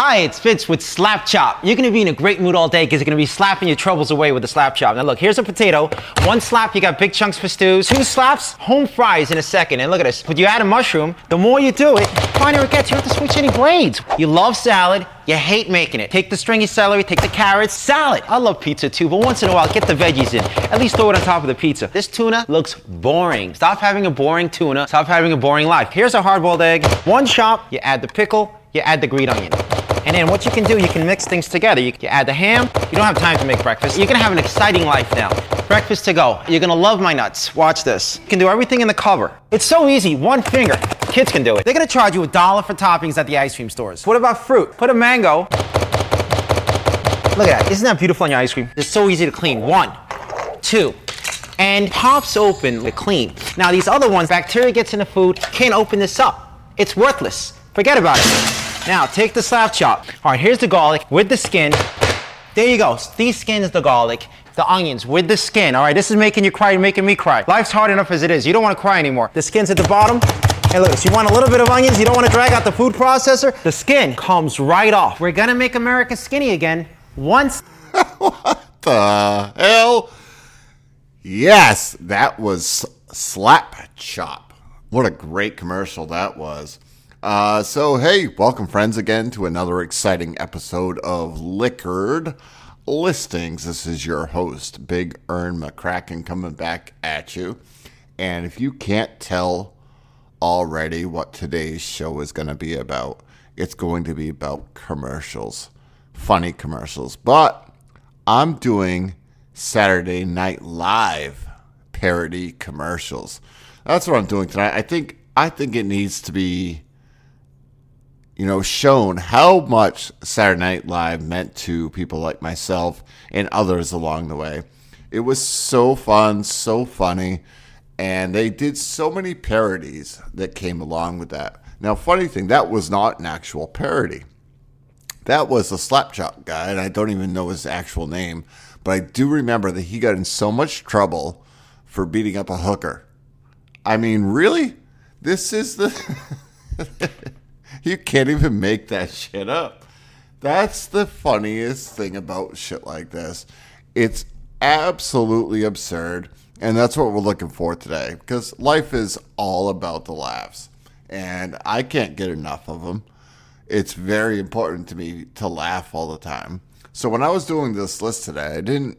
Hi, it's Vince with Slap Chop. You're gonna be in a great mood all day because you're gonna be slapping your troubles away with the Slap Chop. Now look, here's a potato. One slap, you got big chunks for stews. Two slaps, home fries in a second. And look at this. When you add a mushroom, the more you do it, the finer it gets. You don't have to switch any blades. You love salad, you hate making it. Take the stringy celery, take the carrots, salad. I love pizza too, but once in a while, get the veggies in. At least throw it on top of the pizza. This tuna looks boring. Stop having a boring tuna. Stop having a boring life. Here's a hard-boiled egg. One chop, you add the pickle, you add the green onion. And then what you can do, you can mix things together. You, you, add the ham. You don't have time to make breakfast. You're gonna have an exciting life now. Breakfast to go. You're gonna love my nuts. Watch this. You can do everything in the cover. It's so easy, one finger. Kids can do it. They're gonna charge you a dollar for toppings at the ice cream stores. What about fruit? Put a mango. Look at that. Isn't that beautiful on your ice cream? It's so easy to clean. One, two, and pops open to clean. Now these other ones, bacteria gets in the food, can't open this up. It's worthless. Forget about it. Now, take the slap chop. All right, here's the garlic with the skin. There you go. These skins the garlic, the onions with the skin. All right, this is making you cry, making me cry. Life's hard enough as it is. You don't want to cry anymore. The skin's at the bottom. Hey, look, so you want a little bit of onions, you don't want to drag out the food processor, the skin comes right off. We're gonna make America skinny again once. what the hell? Yes, that was Slap Chop. What a great commercial that was. Uh, so, hey, welcome, friends, again to another exciting episode of Liquored Listings. This is your host, Big Ern McCracken, coming back at you. And if you can't tell already what today's show is going to be about, it's going to be about commercials, funny commercials. But I'm doing Saturday Night Live parody commercials. That's what I'm doing tonight. I think I think it needs to be you know, shown how much Saturday Night Live meant to people like myself and others along the way. It was so fun, so funny, and they did so many parodies that came along with that. Now, funny thing, that was not an actual parody. That was a slapchop guy, and I don't even know his actual name, but I do remember that he got in so much trouble for beating up a hooker. I mean, really? This is the. You can't even make that shit up. That's the funniest thing about shit like this. It's absolutely absurd. And that's what we're looking for today because life is all about the laughs. And I can't get enough of them. It's very important to me to laugh all the time. So when I was doing this list today, I didn't.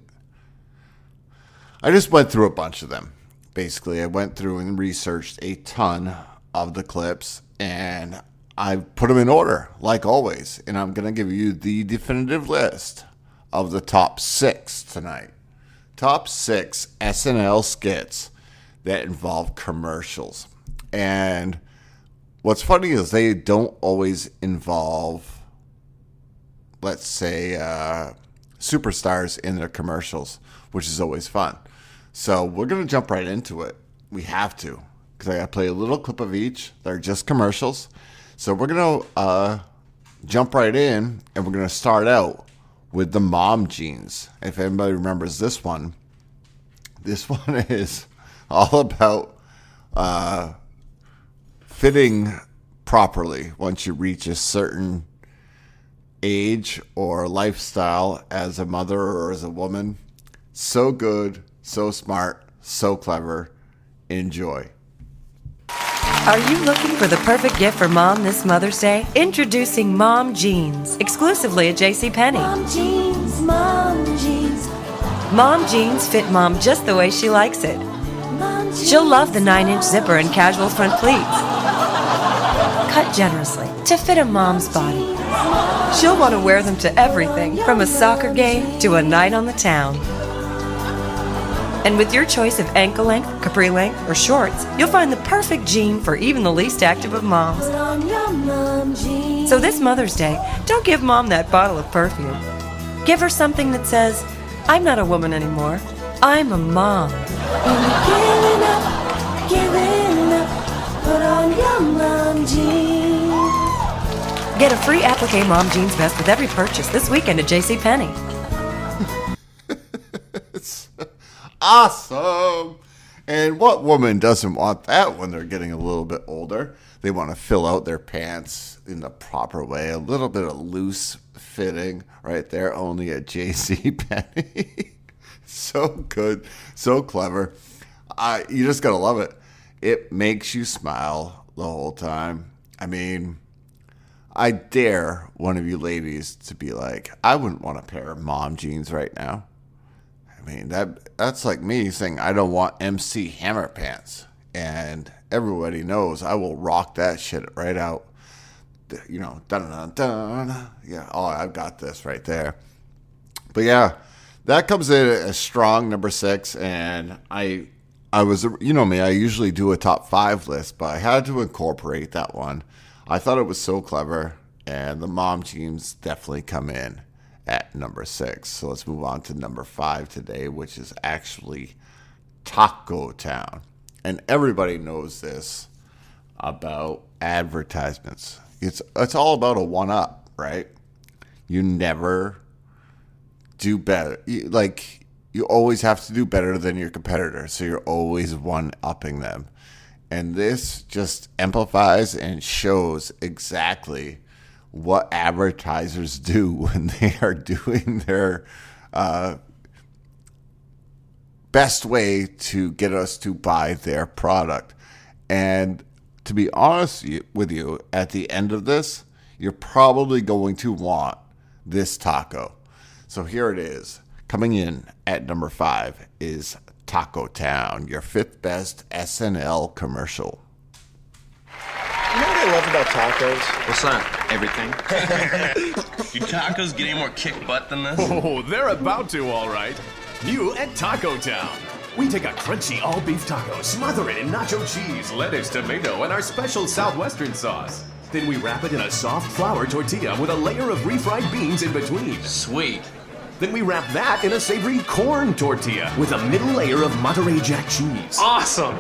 I just went through a bunch of them. Basically, I went through and researched a ton of the clips and I put them in order, like always, and I'm going to give you the definitive list of the top six tonight. Top six SNL skits that involve commercials. And what's funny is they don't always involve, let's say, uh, superstars in their commercials, which is always fun. So we're going to jump right into it. We have to, because I got to play a little clip of each. They're just commercials. So we're going to uh, jump right in and we're going to start out with the mom jeans. If anybody remembers this one, this one is all about uh, fitting properly once you reach a certain age or lifestyle as a mother or as a woman. So good, so smart, so clever. Enjoy. Are you looking for the perfect gift for mom this Mother's Day? Introducing Mom Jeans, exclusively at JCPenney. Mom jeans, mom jeans. Mom jeans fit mom just the way she likes it. Mom jeans. She'll love the 9 inch zipper and casual front pleats. Cut generously to fit a mom's body. She'll want to wear them to everything from a soccer game to a night on the town. And with your choice of ankle length, capri length, or shorts, you'll find the perfect jean for even the least active of moms. So this Mother's Day, don't give mom that bottle of perfume. Give her something that says, I'm not a woman anymore. I'm a mom. Get a free applique mom jeans vest with every purchase this weekend at JCPenney. Awesome. And what woman doesn't want that when they're getting a little bit older? they want to fill out their pants in the proper way. A little bit of loose fitting right there, only a JC Penny. so good, so clever. I you just gotta love it. It makes you smile the whole time. I mean, I dare one of you ladies to be like, I wouldn't want a pair of mom jeans right now. I mean that that's like me saying I don't want MC Hammer pants, and everybody knows I will rock that shit right out. You know, dun dun dun. Yeah, oh, I've got this right there. But yeah, that comes in a strong number six, and I, I was, you know me, I usually do a top five list, but I had to incorporate that one. I thought it was so clever, and the mom jeans definitely come in at number six. So let's move on to number five today, which is actually Taco Town, and everybody knows this about advertisements. It's it's all about a one up, right? You never do better. You- Like you always have to do better than your competitor, so you're always one upping them. And this just amplifies and shows exactly what advertisers do when they are doing their uh, best way to get us to buy their product. And to be honest with you, at the end of this, you're probably going to want this taco. So here it is. Coming in at number five is Taco Town, your fifth best SNL commercial. You know what I love about tacos? What's that? Everything. Do tacos get any more kick butt than this? Oh, they're about to, all right. New at Taco Town. We take a crunchy all beef taco, smother it in nacho cheese, lettuce, tomato, and our special southwestern sauce. Then we wrap it in a soft flour tortilla with a layer of refried beans in between. Sweet. Then we wrap that in a savory corn tortilla with a middle layer of Monterey Jack cheese. Awesome.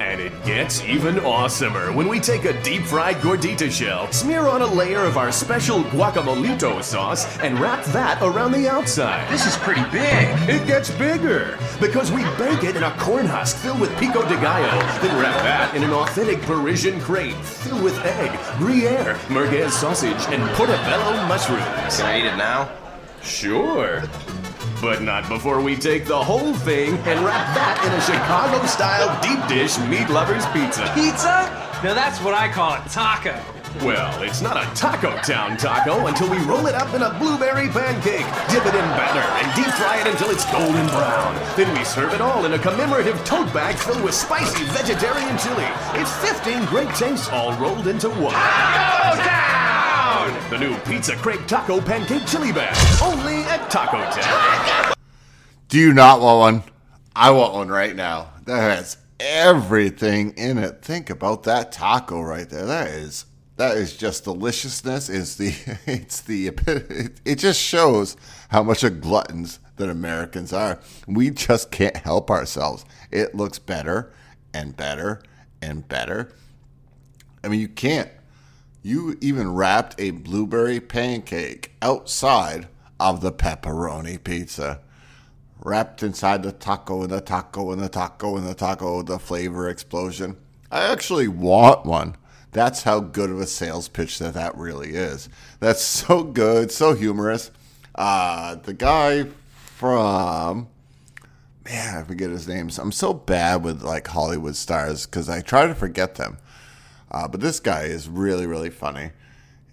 And it gets even awesomer when we take a deep fried gordita shell, smear on a layer of our special guacamolito sauce, and wrap that around the outside. This is pretty big. It gets bigger because we bake it in a corn husk filled with pico de gallo, then wrap that in an authentic Parisian crepe filled with egg, Gruyere, merguez sausage, and portobello mushrooms. Can I eat it now? Sure. But not before we take the whole thing and wrap that in a Chicago style deep dish meat lovers pizza. Pizza? Now that's what I call a taco. Well, it's not a Taco Town taco until we roll it up in a blueberry pancake, dip it in batter, and deep fry it until it's golden brown. Then we serve it all in a commemorative tote bag filled with spicy vegetarian chili. It's 15 great tastes all rolled into one. Taco Town! The new pizza crepe taco pancake chili bag, only at Taco Town. Do you not want one? I want one right now. That has everything in it. Think about that taco right there. That is that is just deliciousness. Is the it's the it just shows how much of gluttons that Americans are. We just can't help ourselves. It looks better and better and better. I mean, you can't. You even wrapped a blueberry pancake outside of the pepperoni pizza wrapped inside the taco and the taco and the taco and the taco, the flavor explosion. I actually want one. That's how good of a sales pitch that that really is. That's so good, so humorous. Uh, the guy from man, I forget his names. I'm so bad with like Hollywood stars because I try to forget them. Uh, but this guy is really, really funny.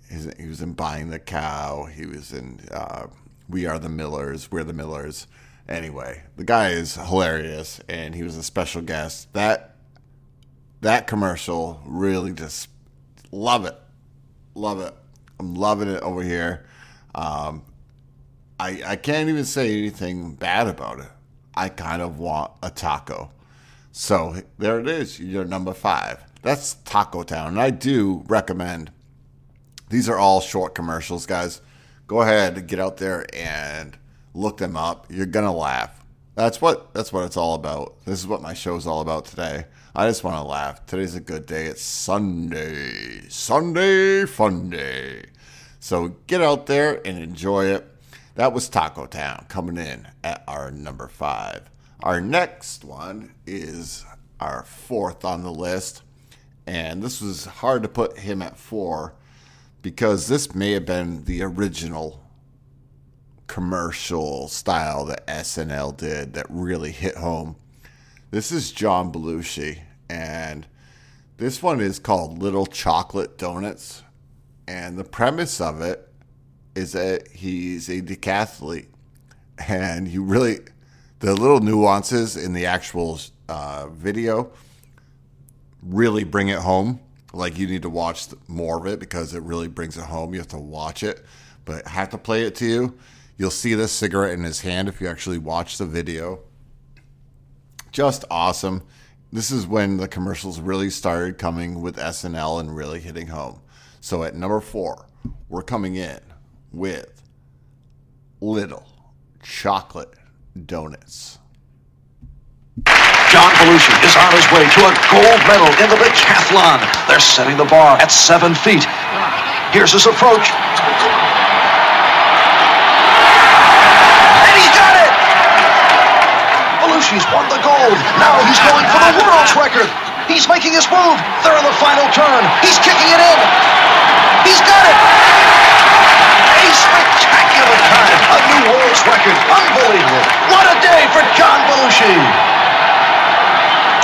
He's, he was in Buying the Cow. He was in uh, We Are the Millers. We're the Millers. Anyway, the guy is hilarious, and he was a special guest. That that commercial really just love it, love it. I'm loving it over here. Um, I I can't even say anything bad about it. I kind of want a taco. So there it is. You're number five. That's Taco Town. And I do recommend these are all short commercials, guys. Go ahead and get out there and look them up. You're gonna laugh. That's what that's what it's all about. This is what my show is all about today. I just want to laugh. Today's a good day. It's Sunday. Sunday fun day. So get out there and enjoy it. That was Taco Town coming in at our number five. Our next one is our fourth on the list, And this was hard to put him at four because this may have been the original commercial style that SNL did that really hit home. This is John Belushi, and this one is called Little Chocolate Donuts. And the premise of it is that he's a decathlete, and you really, the little nuances in the actual uh, video really bring it home. Like you need to watch more of it because it really brings it home. You have to watch it, but I have to play it to you. You'll see this cigarette in his hand if you actually watch the video. Just awesome. This is when the commercials really started coming with SNL and really hitting home. So at number four, we're coming in with Little Chocolate Donuts. John Belushi is on his way to a gold medal in the decathlon. They're setting the bar at seven feet. Here's his approach. And he's got it! Belushi's won the gold. Now he's going for the world's record. He's making his move. They're on the final turn. He's kicking it in. He's got it! A spectacular time. A new world's record. Unbelievable. What a day for John Belushi.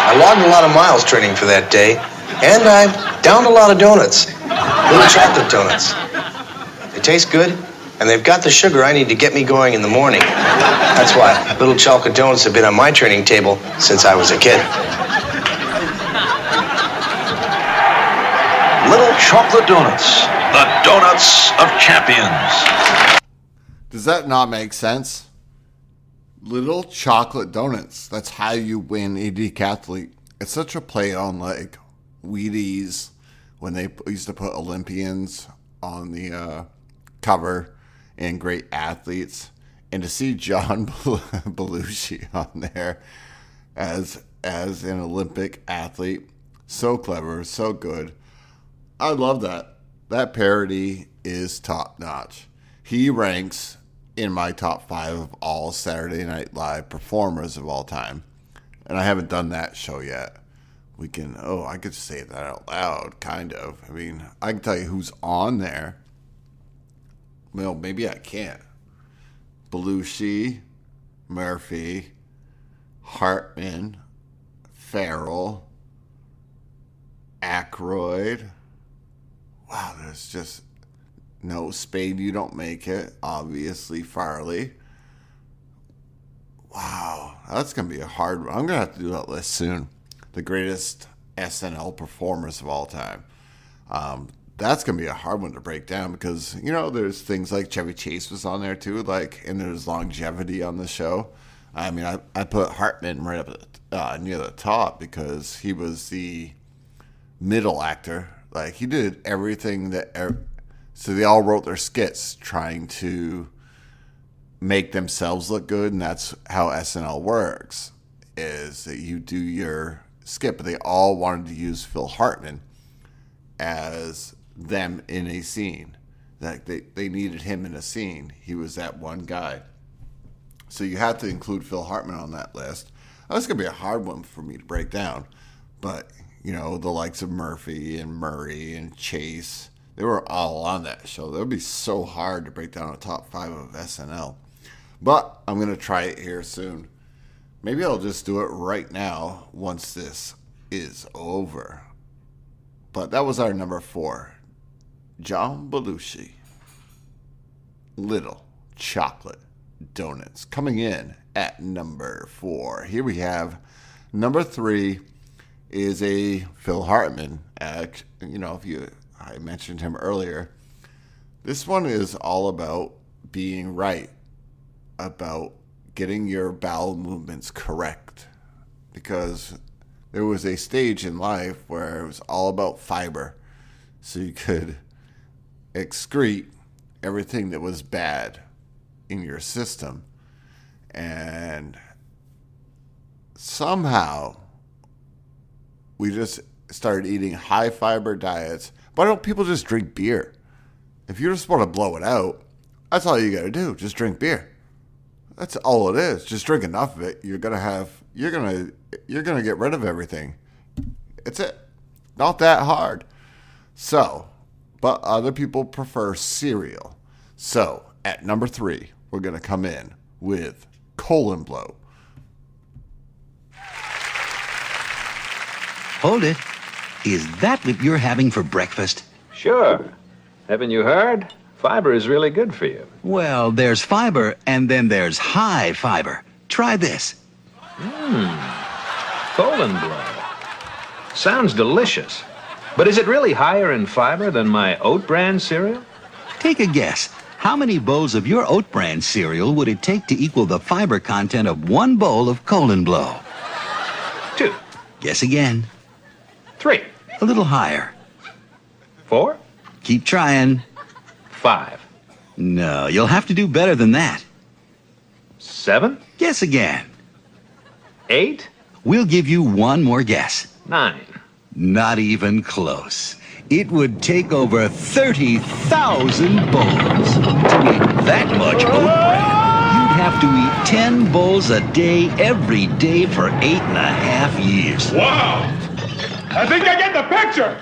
I logged a lot of miles training for that day, and I downed a lot of donuts. Little chocolate donuts. They taste good, and they've got the sugar I need to get me going in the morning. That's why little chocolate donuts have been on my training table since I was a kid. Little chocolate donuts. The donuts of champions. Does that not make sense? Little chocolate donuts. That's how you win a decathlete. It's such a play on like Wheaties when they used to put Olympians on the uh, cover and great athletes, and to see John Belushi on there as as an Olympic athlete, so clever, so good. I love that. That parody is top notch. He ranks in my top five of all Saturday Night Live performers of all time. And I haven't done that show yet. We can, oh, I could say that out loud, kind of. I mean, I can tell you who's on there. Well, maybe I can't. Belushi, Murphy, Hartman, Farrell, Aykroyd. Wow, there's just no Spade. You don't make it. Obviously, Farley. Wow, that's gonna be a hard one. I'm gonna have to do that list soon. The greatest SNL performers of all time. Um, that's gonna be a hard one to break down because you know there's things like Chevy Chase was on there too, like and there's longevity on the show. I mean, I, I put Hartman right up at uh, near the top because he was the middle actor. Like he did everything that. Er- so they all wrote their skits trying to make themselves look good, and that's how SNL works. Is that you do your skit, but they all wanted to use Phil Hartman as them in a scene. Like they, they needed him in a scene. He was that one guy. So you had to include Phil Hartman on that list. That's gonna be a hard one for me to break down. But, you know, the likes of Murphy and Murray and Chase, they were all on that show. That would be so hard to break down a top five of SNL. But I'm gonna try it here soon. Maybe I'll just do it right now once this is over. But that was our number four. John Belushi. Little Chocolate Donuts. Coming in at number four. Here we have number three is a Phil Hartman. Act. You know, if you I mentioned him earlier. This one is all about being right, about getting your bowel movements correct. Because there was a stage in life where it was all about fiber. So you could excrete everything that was bad in your system. And somehow we just started eating high fiber diets. Why don't people just drink beer? If you just want to blow it out, that's all you got to do. Just drink beer. That's all it is. Just drink enough of it. You're gonna have. You're gonna. You're gonna get rid of everything. It's it. not that hard. So, but other people prefer cereal. So, at number three, we're to come in with colon blow. Hold it. Is that what you're having for breakfast? Sure. Haven't you heard? Fiber is really good for you. Well, there's fiber, and then there's high fiber. Try this. Mmm. Colon blow. Sounds delicious. But is it really higher in fiber than my oat bran cereal? Take a guess. How many bowls of your oat bran cereal would it take to equal the fiber content of one bowl of colon blow? Two. Guess again. Three. A little higher. Four. Keep trying. Five. No, you'll have to do better than that. Seven. Guess again. Eight. We'll give you one more guess. Nine. Not even close. It would take over 30,000 bowls. To eat that much oat bran, you'd have to eat 10 bowls a day every day for eight and a half years. Wow! I think I get the picture.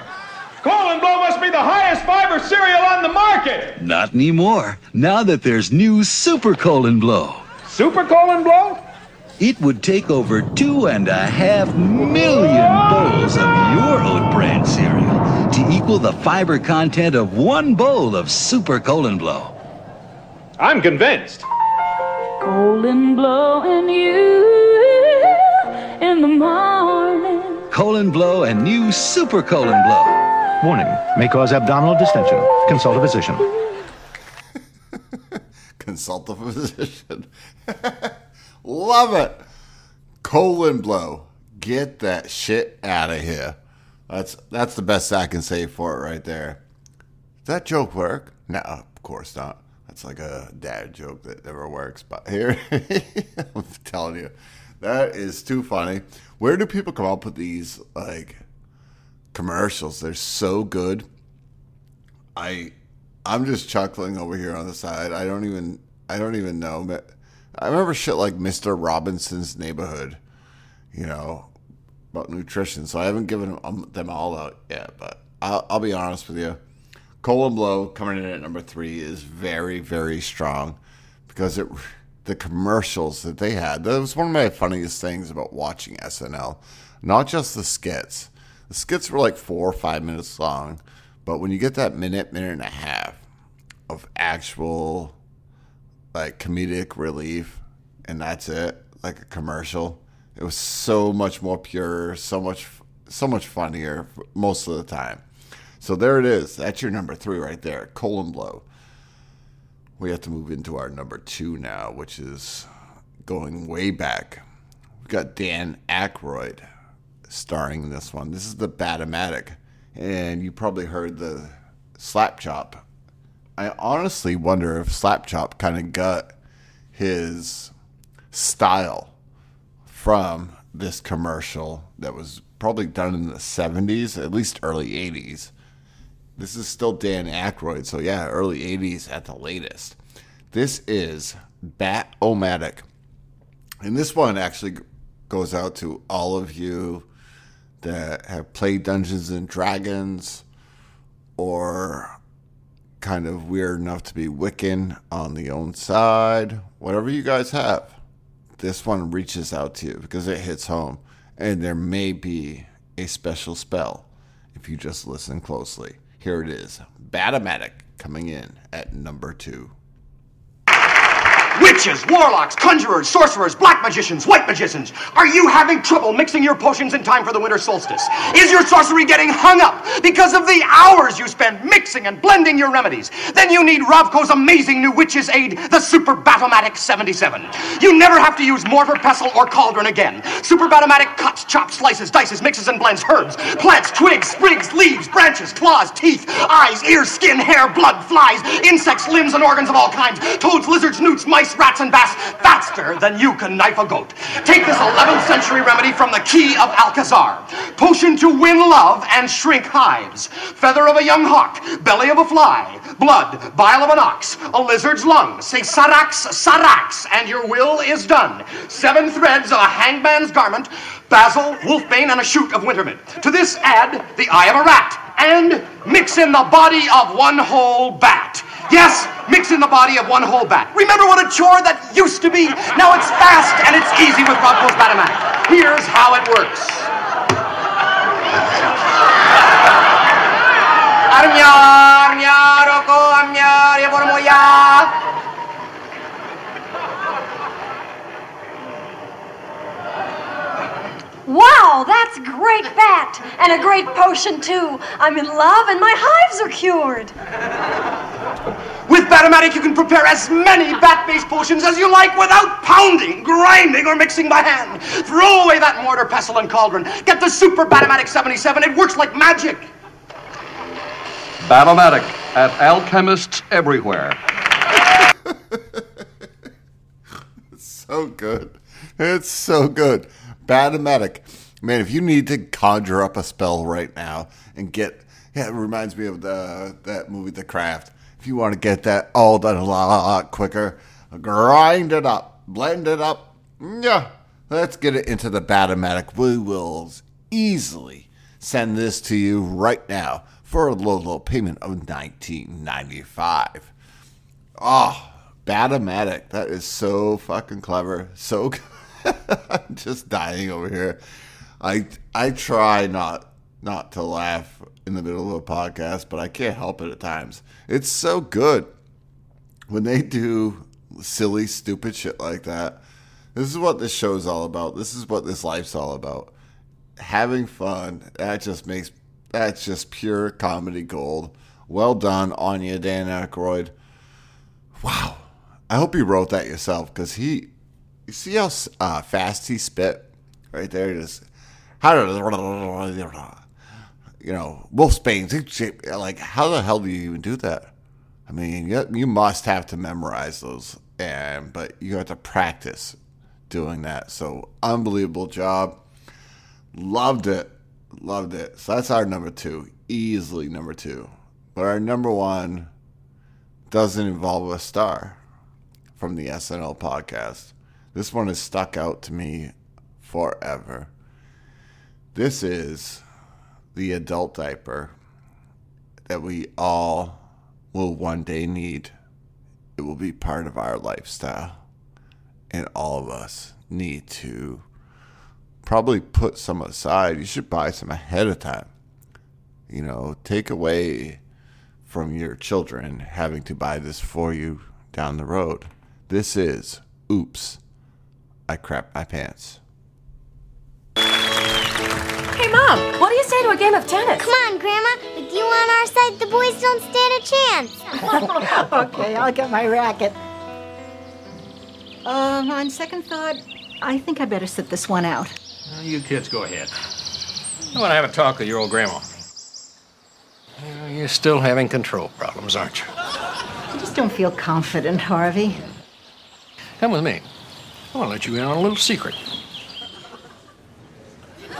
Colon Blow must be the highest fiber cereal on the market. Not anymore. Now that there's new Super Colon Blow. Super Colon Blow? It would take over two and a half million bowls of your oat bran cereal to equal the fiber content of one bowl of Super Colon Blow. I'm convinced. Colon blowing you in the morning. Colon Blow and new Super Colon Blow. Warning may cause abdominal distension. Consult a physician. Consult a physician. Love it. Colon blow. Get that shit out of here. That's that's the best I can say for it right there. Does that joke work? No, of course not. That's like a dad joke that never works. But here, I'm telling you, that is too funny. Where do people come up with these like commercials? They're so good. I I'm just chuckling over here on the side. I don't even I don't even know. I remember shit like Mr. Robinson's Neighborhood, you know, about nutrition. So I haven't given them, them all out yet. But I'll, I'll be honest with you. Colon Blow coming in at number three is very very strong because it the commercials that they had. That was one of my funniest things about watching SNL. Not just the skits. The skits were like four or five minutes long, but when you get that minute, minute and a half of actual like comedic relief, and that's it, like a commercial, it was so much more pure, so much, so much funnier most of the time. So there it is. That's your number three right there, colon blow. We have to move into our number two now, which is going way back. We've got Dan Aykroyd starring in this one. This is the Batomatic, and you probably heard the Slap Chop. I honestly wonder if Slap Chop kind of got his style from this commercial that was probably done in the 70s, at least early 80s. This is still Dan Aykroyd, so yeah, early 80s at the latest. This is Bat-O-Matic. And this one actually goes out to all of you that have played Dungeons and Dragons or kind of weird enough to be Wiccan on the own side, whatever you guys have. This one reaches out to you because it hits home, and there may be a special spell if you just listen closely. Here it is Batomatic coming in at number two. Witches, warlocks, conjurers, sorcerers, black magicians, white magicians. Are you having trouble mixing your potions in time for the winter solstice? Is your sorcery getting hung up because of the hours you spend mixing and blending your remedies? Then you need Ravko's amazing new witch's aid, the Super Batomatic 77. You never have to use mortar, pestle, or cauldron again. Super Batomatic cuts, chops, slices, dices, mixes, and blends herbs, plants, twigs, sprigs, leaves, branches, claws, teeth, eyes, ears, skin, hair, blood, flies, insects, limbs, and organs of all kinds, toads, lizards, newts, mice, rats, and bats faster than you can knife a goat. Take this 11th century remedy from the key of Alcazar. Potion to win love and shrink hives. Feather of a young hawk, belly of a fly, blood, bile of an ox, a lizard's lung. Say sarax, sarax, and your will is done. Seven threads of a hangman's garment, basil, wolfbane, and a shoot of wintermint. To this add the eye of a rat and mix in the body of one whole bat. Yes, mix in the body of one whole bat. Remember what a chore that used to be? Now it's fast and it's easy with Batamatic. Here's how it works. Wow, that's great fat! And a great potion, too. I'm in love and my hives are cured. With Batomatic, you can prepare as many bat-based potions as you like without pounding, grinding, or mixing by hand. Throw away that mortar, pestle, and cauldron. Get the Super Batomatic 77. It works like magic. Batomatic at alchemists everywhere. so good. It's so good. Batamatic. Man, if you need to conjure up a spell right now and get, yeah, it reminds me of the that movie, The Craft. If you want to get that all done a lot quicker, grind it up, blend it up. Yeah, let's get it into the Batamatic. We will easily send this to you right now for a low, low payment of nineteen ninety five. Oh, ah, Batamatic. That is so fucking clever. So good. I'm just dying over here. I I try not not to laugh in the middle of a podcast, but I can't help it at times. It's so good when they do silly, stupid shit like that. This is what this show's all about. This is what this life's all about. Having fun. That just makes that's just pure comedy gold. Well done, Anya Dan Aykroyd. Wow. I hope you wrote that yourself because he you see how uh, fast he spit right there? Just how you know Wolfsbane. Like how the hell do you even do that? I mean, you, you must have to memorize those, and but you have to practice doing that. So unbelievable job. Loved it, loved it. So that's our number two, easily number two. But our number one doesn't involve a star from the SNL podcast. This one has stuck out to me forever. This is the adult diaper that we all will one day need. It will be part of our lifestyle. And all of us need to probably put some aside. You should buy some ahead of time. You know, take away from your children having to buy this for you down the road. This is Oops, I Crap My Pants. Hey, Mom, what do you say to a game of tennis? Come on, Grandma. With you on our side, the boys don't stand a chance. okay, I'll get my racket. Um, on second thought, I think I better sit this one out. Well, you kids go ahead. I want to have a talk with your old grandma. Uh, You're still having control problems, aren't you? I just don't feel confident, Harvey. Come with me. I want to let you in on a little secret.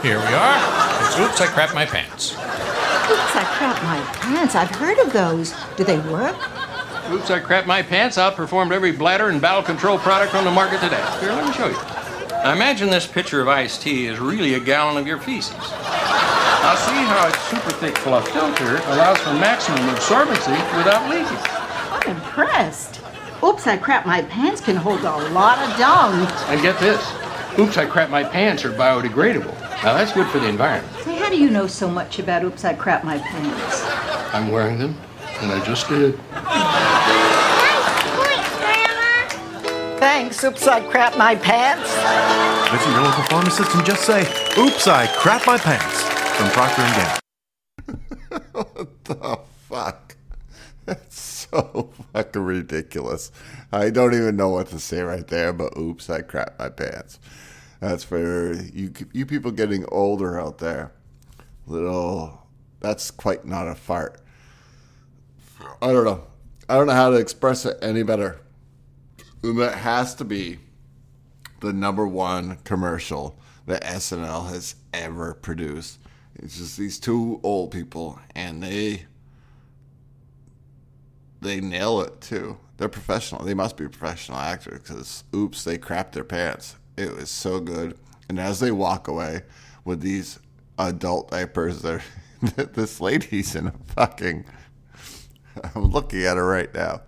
Here we are. It's Oops, I Crap My Pants. Oops, I crap my pants. I've heard of those. Do they work? Oops, I Crap My Pants outperformed every bladder and bowel control product on the market today. Here, let me show you. Now imagine this pitcher of iced tea is really a gallon of your feces. Now see how its super thick fluff filter allows for maximum absorbency without leaking. I'm impressed. Oops, I crap my pants can hold a lot of dung. And get this. Oops, I Crap My Pants are biodegradable. Now that's good for the environment. Say, how do you know so much about Oops, I crap my pants? I'm wearing them, and I just did. Thanks, Oops, I crap my pants. Visit your local pharmacist and just say, Oops, I crap my pants from Procter & Gamble. what the fuck? That's so fucking ridiculous. I don't even know what to say right there, but oops, I crap my pants. That's for you you people getting older out there. Little that's quite not a fart. I don't know. I don't know how to express it any better. That has to be the number one commercial that SNL has ever produced. It's just these two old people and they they nail it too. They're professional. They must be professional actors because oops, they crapped their pants. It was so good. And as they walk away with these adult diapers, they're, this lady's in a fucking. I'm looking at her right now.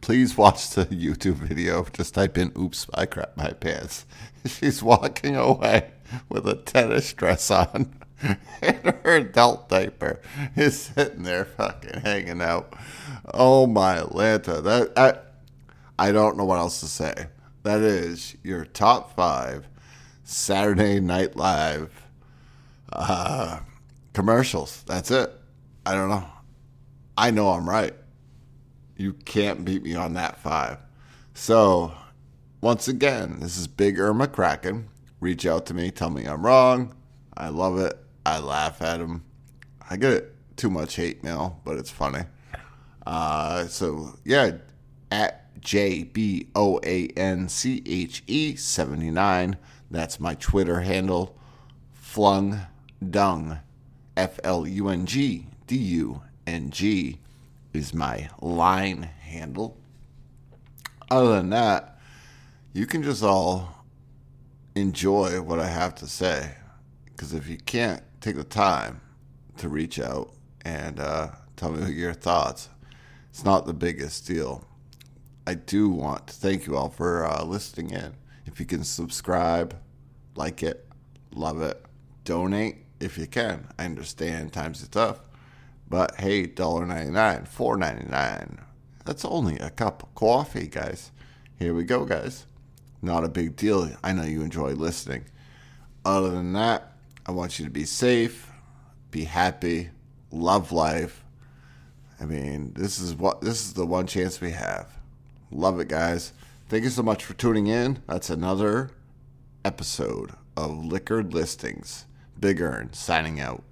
Please watch the YouTube video. Just type in "Oops, I crap my pants." She's walking away with a tennis dress on, and her adult diaper is sitting there fucking hanging out. Oh my Atlanta! That I, I don't know what else to say. That is your top five Saturday Night Live uh, commercials. That's it. I don't know. I know I'm right. You can't beat me on that five. So, once again, this is Big Ern McCracken. Reach out to me, tell me I'm wrong. I love it. I laugh at him. I get too much hate mail, but it's funny. Uh, so, yeah, at J B O A N C H E 79. That's my Twitter handle. Flung Dung. F L U N G D U N G is my line handle. Other than that, you can just all enjoy what I have to say. Because if you can't take the time to reach out and uh, tell me your thoughts, it's not the biggest deal. I do want to thank you all for uh, listening in. If you can subscribe, like it, love it, donate if you can. I understand times are tough. But hey, $1.99, $4.99. That's only a cup of coffee, guys. Here we go, guys. Not a big deal. I know you enjoy listening. Other than that, I want you to be safe, be happy, love life. I mean, this is what this is the one chance we have. Love it, guys. Thank you so much for tuning in. That's another episode of Liquored Listings. Big Ern signing out.